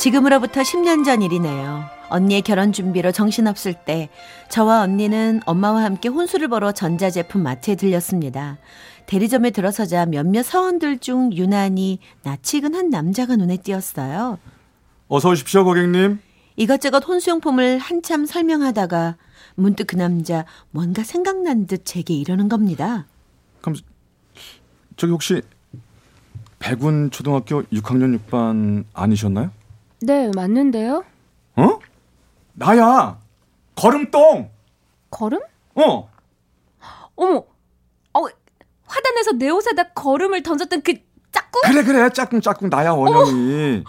지금으로부터 10년 전 일이네요. 언니의 결혼 준비로 정신없을 때 저와 언니는 엄마와 함께 혼수를 보러 전자제품 마트에 들렸습니다. 대리점에 들어서자 몇몇 사원들 중 유난히 낯익은 한 남자가 눈에 띄었어요. 어서 오십시오 고객님. 이것저것 혼수용품을 한참 설명하다가 문득 그 남자 뭔가 생각난 듯 제게 이러는 겁니다. 그럼 저기 혹시 백운 초등학교 6학년 6반 아니셨나요? 네 맞는데요 어? 나야. 걸음똥. 걸음? 어. 어머 어 화단에서 내 옷에다 걸음을 던졌던 그 짝꿍? 그래 그래 짝꿍 짝꿍 나야 원영이.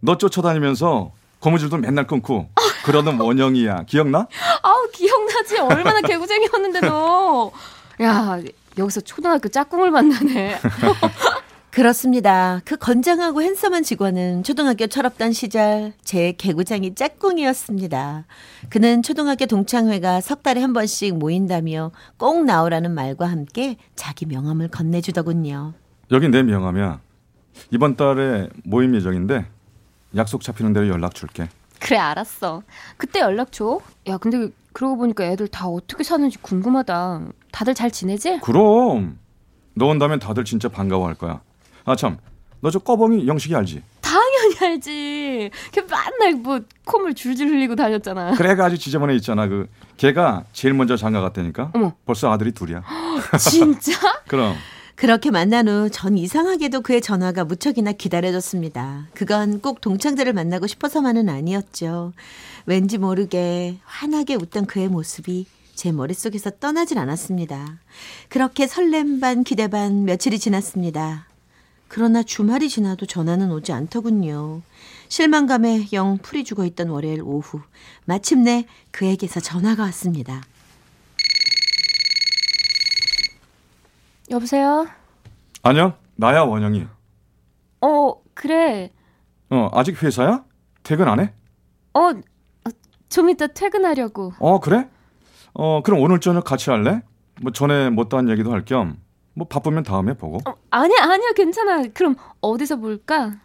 너 쫓아다니면서 고무줄도 맨날 끊고 그러던 원영이야. 기억나? 아우 기억나지 얼마나 개구쟁이였는데 너 야 여기서 초등학교 짝꿍을 만나네 그렇습니다. 그 건장하고 핸섬한 직원은 초등학교 철없던 시절 제 개구장이 짝꿍이었습니다. 그는 초등학교 동창회가 석 달에 한 번씩 모인다며 꼭 나오라는 말과 함께 자기 명함을 건네주더군요. 여긴 내 명함이야. 이번 달에 모임 예정인데 약속 잡히는 대로 연락 줄게. 그래 알았어 그때 연락 줘 야 근데 그러고 보니까 애들 다 어떻게 사는지 궁금하다 다들 잘 지내지? 그럼 너 온다면 다들 진짜 반가워할 거야. 아 참, 너 저 꺼벙이 영식이 알지? 당연히 알지 걔 맨날 뭐 콧물 줄줄 흘리고 다녔잖아 그래가 아주 지저분해 있잖아. 그 걔가 제일 먼저 장가 갔다니까. 어머. 벌써 아들이 둘이야. 진짜? 그럼 그렇게 만난 후 전 이상하게도 그의 전화가 무척이나 기다려졌습니다. 그건 꼭 동창들을 만나고 싶어서만은 아니었죠. 왠지 모르게 환하게 웃던 그의 모습이 제 머릿속에서 떠나질 않았습니다. 그렇게 설렘 반 기대 반 며칠이 지났습니다. 그러나 주말이 지나도 전화는 오지 않더군요. 실망감에 영 풀이 죽어 있던 월요일 오후 마침내 그에게서 전화가 왔습니다. 여보세요? 안녕, 나야 원영이. 어 그래 어 아직 회사야? 퇴근 안 해? 어, 어, 좀 이따 퇴근하려고. 어 그래? 어 그럼 오늘 저녁 같이 할래? 뭐 전에 못다한 얘기도 할 겸 뭐 바쁘면 다음에 보고. 어, 아니야, 아니야, 괜찮아. 그럼 어디서 볼까?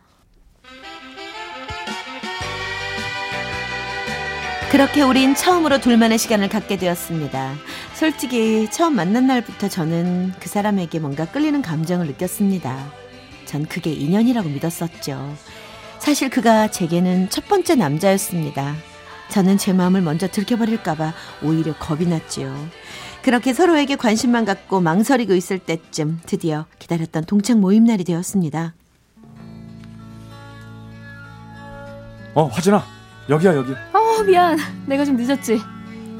그렇게 우린 처음으로 둘만의 시간을 갖게 되었습니다. 솔직히 처음 만난 날부터 저는 그 사람에게 뭔가 끌리는 감정을 느꼈습니다. 전 그게 인연이라고 믿었었죠. 사실 그가 제게는 첫 번째 남자였습니다. 저는 제 마음을 먼저 들켜버릴까봐 오히려 겁이 났지요. 그렇게 서로에게 관심만 갖고 망설이고 있을 때쯤 드디어 기다렸던 동창 모임 날이 되었습니다. 어 화진아 여기야 여기. 어, 미안. 내가 좀 늦었지.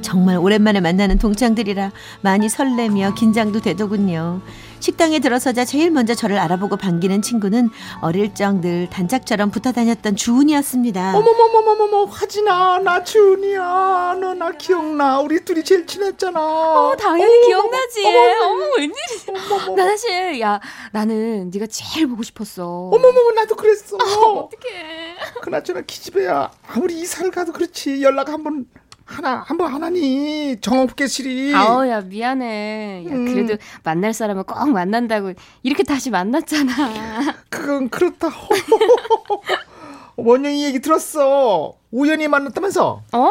정말 오랜만에 만나는 동창들이라 많이 설레며 긴장도 되더군요. 식당에 들어서자 제일 먼저 저를 알아보고 반기는 친구는 어릴 적 늘 단짝처럼 붙어 다녔던 주은이었습니다. 어머머머머머머 화진아 나 주은이야 너 나 기억나 우리 둘이 제일 친했잖아 어, 당연히 어머머머, 기억나지. 어머머. 어머, 웬일이야. 어머머. 나 사실, 야, 나는 네가 제일 보고 싶었어. 어머머머 나도 그랬어 어떡해. 그나저나 기집애야 아무리 이사를 가도 그렇지 연락 한번 하나 한 번 하나니 정없게시리 아우, 야, 미안해. 야, 음. 그래도 만날 사람을 꼭 만난다고 이렇게 다시 만났잖아. 그건 그렇다 원영이 얘기 들었어 우연히 만났다면서 어,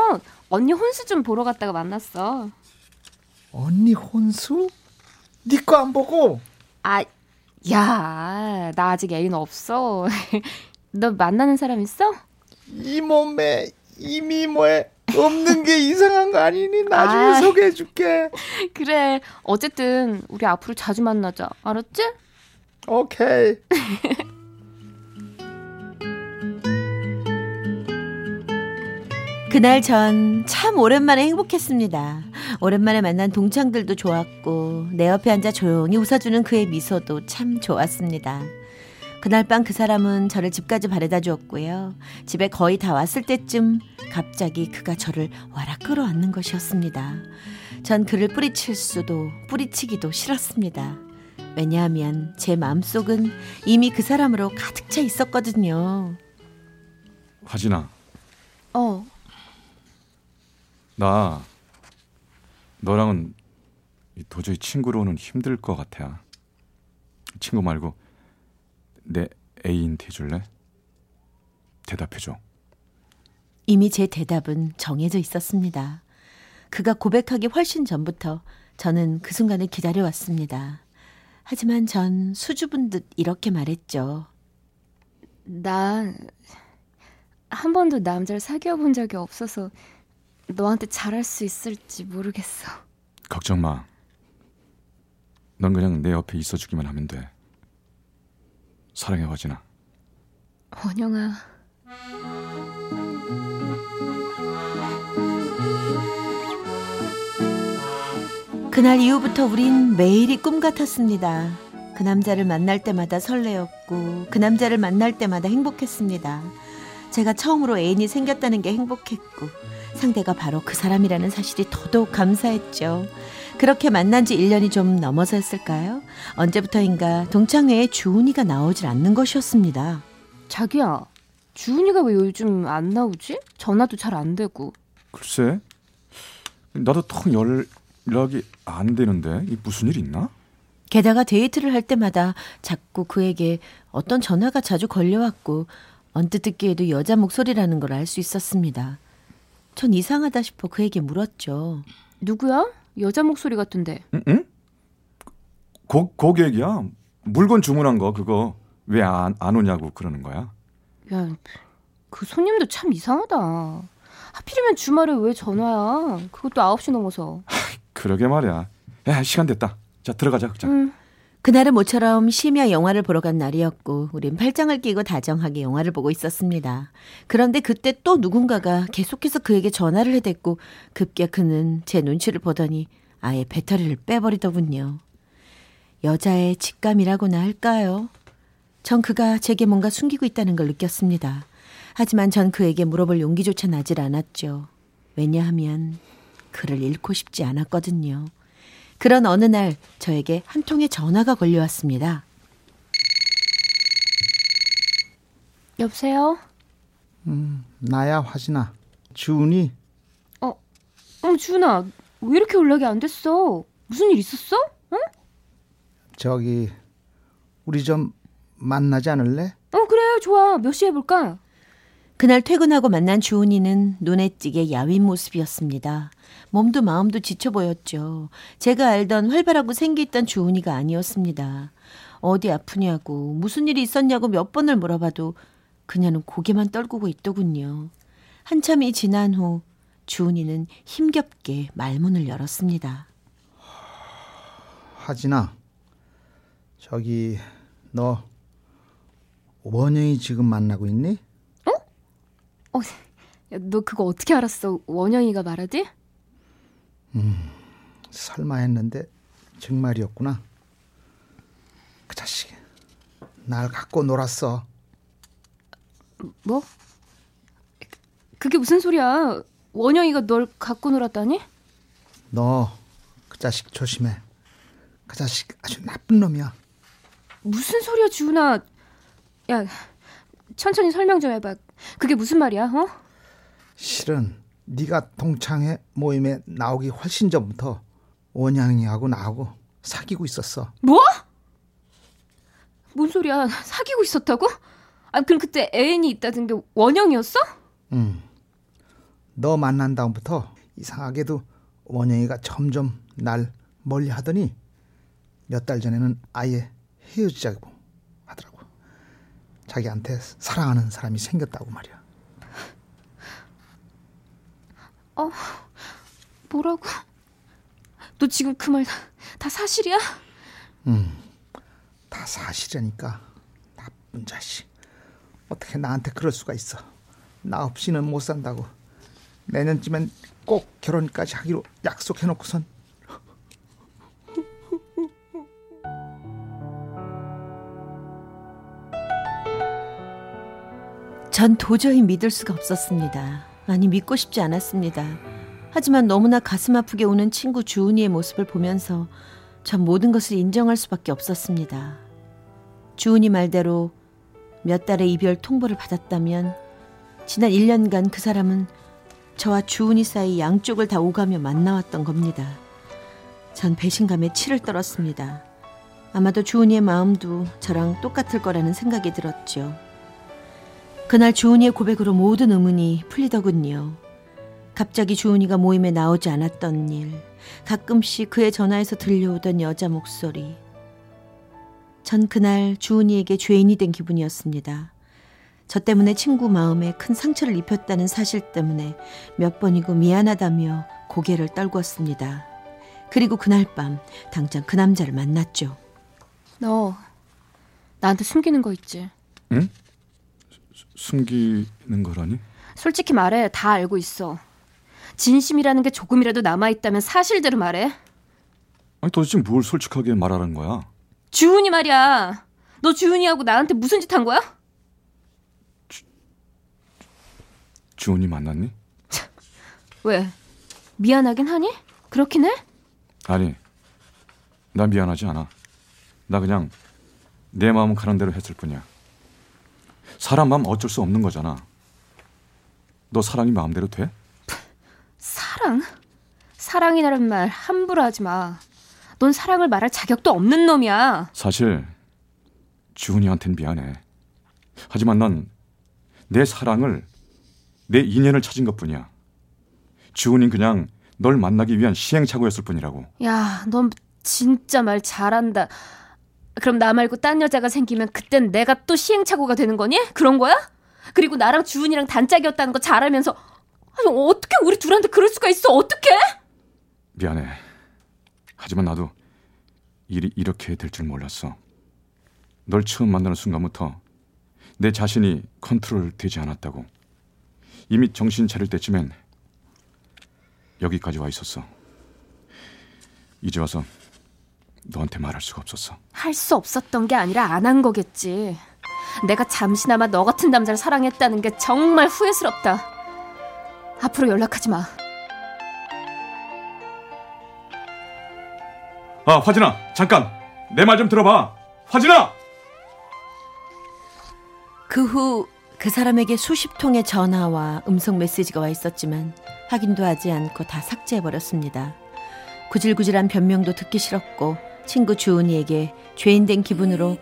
언니 혼수 좀 보러 갔다가 만났어. 언니 혼수? 네거안 보고 아, 야, 나 아직 애인 없어. 너 만나는 사람 있어? 이 몸에 이 미모에 없는 게 이상한 거 아니니 나중에 아. 소개해 줄게 그래. 어쨌든 우리 앞으로 자주 만나자. 알았지? 오케이 그날 전 참 오랜만에 행복했습니다. 오랜만에 만난 동창들도 좋았고 내 옆에 앉아 조용히 웃어주는 그의 미소도 참 좋았습니다. 그날 밤 그 사람은 저를 집까지 바래다 주었고요. 집에 거의 다 왔을 때쯤 갑자기 그가 저를 와라 끌어안는 것이었습니다. 전 그를 뿌리칠 수도 뿌리치기도 싫었습니다. 왜냐하면 제 마음속은 이미 그 사람으로 가득 차 있었거든요. 하진아, 어, 나 너랑은 도저히 친구로는 힘들 것 같아. 친구 말고 내 애인 돼줄래? 대답해줘. 이미 제 대답은 정해져 있었습니다. 그가 고백하기 훨씬 전부터 저는 그 순간을 기다려왔습니다. 하지만 전 수줍은 듯 이렇게 말했죠. 나한 번도 남자를 사귀어 본 적이 없어서 너한테 잘할 수 있을지 모르겠어. 걱정 마. 넌 그냥 내 옆에 있어 주기만 하면 돼. 사랑해 화진아. 원영아, 그날 이후부터 우린 매일이 꿈 같았습니다. 그 남자를 만날 때마다 설레었고 그 남자를 만날 때마다 행복했습니다. 제가 처음으로 애인이 생겼다는 게 행복했고 상대가 바로 그 사람이라는 사실이 더더욱 감사했죠. 그렇게 만난 지 1년이 좀 넘어섰을까요? 언제부터인가 동창회에 주은이가 나오질 않는 것이었습니다. 자기야, 주은이가 왜 요즘 안 나오지? 전화도 잘 안 되고. 글쎄, 나도 통 연락이 안 되는데 이 무슨 일 있나? 게다가 데이트를 할 때마다 자꾸 그에게 어떤 전화가 자주 걸려왔고 언뜻 듣기에도 여자 목소리라는 걸 알 수 있었습니다. 전 이상하다 싶어 그에게 물었죠. 누구야? 여자 목소리 같은데. 응? 응? 고, 고객이야. 물건 주문한 거 그거 왜 안 안 오냐고 그러는 거야. 야, 그 손님도 참 이상하다. 하필이면 주말에 왜 전화야? 그것도 9시 넘어서. 그러게 말이야. 야 시간 됐다. 자 들어가자. 자. 응. 그날은 모처럼 심야 영화를 보러 간 날이었고 우린 팔짱을 끼고 다정하게 영화를 보고 있었습니다. 그런데 그때 또 누군가가 계속해서 그에게 전화를 해댔고 급기야 그는 제 눈치를 보더니 아예 배터리를 빼버리더군요. 여자의 직감이라고나 할까요? 전 그가 제게 뭔가 숨기고 있다는 걸 느꼈습니다. 하지만 전 그에게 물어볼 용기조차 나질 않았죠. 왜냐하면 그를 잃고 싶지 않았거든요. 그런 어느 날 저에게 한 통의 전화가 걸려왔습니다. 여보세요? 나야 화진아. 주은이 어, 주은아, 왜 이렇게 연락이 안 됐어? 무슨 일 있었어? 저기 우리 좀 만나지 않을래? 어, 그래, 좋아. 몇 시에 볼까? 그날 퇴근하고 만난 주은이는 눈에 띄게 야윈 모습이었습니다. 몸도 마음도 지쳐 보였죠. 제가 알던 활발하고 생기 있던 주은이가 아니었습니다. 어디 아프냐고, 무슨 일이 있었냐고 몇 번을 물어봐도 그녀는 고개만 떨구고 있더군요. 한참이 지난 후 주은이는 힘겹게 말문을 열었습니다. 화진아. 저기 너 원영이 지금 만나고 있니? 어, 야, 너 그거 어떻게 알았어? 원영이가 말하지? 설마 했는데 정말이었구나. 그 자식 날 갖고 놀았어. 뭐? 그게 무슨 소리야? 원영이가 널 갖고 놀았다니? 너 그 자식 조심해. 그 자식 아주 나쁜 놈이야. 무슨 소리야, 주은아? 야, 천천히 설명 좀 해봐. 그게 무슨 말이야, 어? 실은 네가 동창회 모임에 나오기 훨씬 전부터 원양이하고 나하고 사귀고 있었어. 뭐? 뭔 소리야? 사귀고 있었다고? 아, 그럼 그때 애인이 있다던 게 원영이었어? 응. 너 만난 다음부터 이상하게도 원영이가 점점 날 멀리 하더니 몇 달 전에는 아예 헤어지자고. 자기한테 사랑하는 사람이 생겼다고 말이야. 뭐라고? 너 지금 그 말 다 사실이야? 다 사실이니까 나쁜 자식. 어떻게 나한테 그럴 수가 있어. 나 없이는 못 산다고. 내년쯤엔 꼭 결혼까지 하기로 약속해놓고선 전 도저히 믿을 수가 없었습니다. 아니 믿고 싶지 않았습니다. 하지만 너무나 가슴 아프게 우는 친구 주은이의 모습을 보면서 전 모든 것을 인정할 수밖에 없었습니다. 주은이 말대로 몇 달의 이별 통보를 받았다면 지난 1년간 그 사람은 저와 주은이 사이 양쪽을 다 오가며 만나왔던 겁니다. 전 배신감에 치를 떨었습니다. 아마도 주은이의 마음도 저랑 똑같을 거라는 생각이 들었죠. 그날 주은이의 고백으로 모든 의문이 풀리더군요. 갑자기 주은이가 모임에 나오지 않았던 일, 가끔씩 그의 전화에서 들려오던 여자 목소리. 전 그날 주은이에게 죄인이 된 기분이었습니다. 저 때문에 친구 마음에 큰 상처를 입혔다는 사실 때문에 몇 번이고 미안하다며 고개를 떨구었습니다. 그리고 그날 밤 당장 그 남자를 만났죠. 너 나한테 숨기는 거 있지? 응? 숨기는 거라니? 솔직히 말해 다 알고 있어. 진심이라는 게 조금이라도 남아 있다면 사실대로 말해. 아니 도대체 뭘 솔직하게 말하는 거야? 주은이 말이야. 너 주은이하고 나한테 무슨 짓 한 거야? 주은이 만났니? 왜? 미안하긴 하니? 그렇긴 해? 아니, 나 미안하지 않아. 나 그냥 내 마음 가는 대로 했을 뿐이야. 사람 마음 어쩔 수 없는 거잖아. 너 사랑이 마음대로 돼? 사랑? 사랑이라는 말 함부로 하지 마. 넌 사랑을 말할 자격도 없는 놈이야. 사실 주은이한텐 미안해. 하지만 넌내 사랑을 내 인연을 찾은 것뿐이야. 주은이는 그냥 널 만나기 위한 시행착오였을 뿐이라고. 야, 넌 진짜 말 잘한다. 그럼 나 말고 딴 여자가 생기면 그땐 내가 또 시행착오가 되는 거니? 그런 거야? 그리고 나랑 주은이랑 단짝이었다는 거 잘 알면서 아니 어떻게 우리 둘한테 그럴 수가 있어? 어떻게? 미안해. 하지만 나도 일이 이렇게 될 줄 몰랐어. 널 처음 만나는 순간부터 내 자신이 컨트롤 되지 않았다고. 이미 정신 차릴 때쯤엔 여기까지 와 있었어. 이제 와서 너한테 말할 수가 없었어. 할 수 없었던 게 아니라 안 한 거겠지. 내가 잠시나마 너 같은 남자를 사랑했다는 게 정말 후회스럽다. 앞으로 연락하지 마. 아, 화진아, 잠깐. 내 말 좀 들어봐. 화진아! 그 후 그 사람에게 수십 통의 전화와 음성 메시지가 와 있었지만 확인도 하지 않고 다 삭제해버렸습니다. 구질구질한 변명도 듣기 싫었고 친구 주은이에게 죄인된 기분으로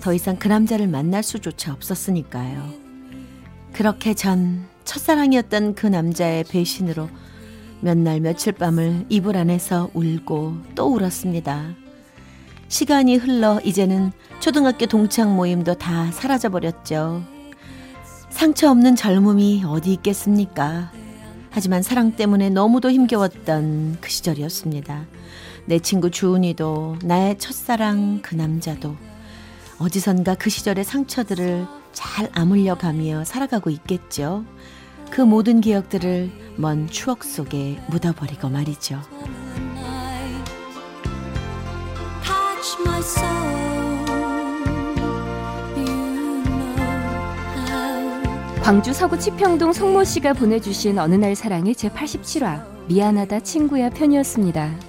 더 이상 그 남자를 만날 수조차 없었으니까요. 그렇게 전 첫사랑이었던 그 남자의 배신으로 몇 날 며칠 밤을 이불 안에서 울고 또 울었습니다. 시간이 흘러 이제는 초등학교 동창 모임도 다 사라져버렸죠. 상처 없는 젊음이 어디 있겠습니까? 하지만 사랑 때문에 너무도 힘겨웠던 그 시절이었습니다. 내 친구 주은이도 나의 첫사랑 그 남자도 어디선가 그 시절의 상처들을 잘 아물려 가며 살아가고 있겠죠. 그 모든 기억들을 먼 추억 속에 묻어버리고 말이죠. 광주 서구 치평동 송모 씨가 보내주신 어느 날 사랑의 제 87화 미안하다 친구야 편이었습니다.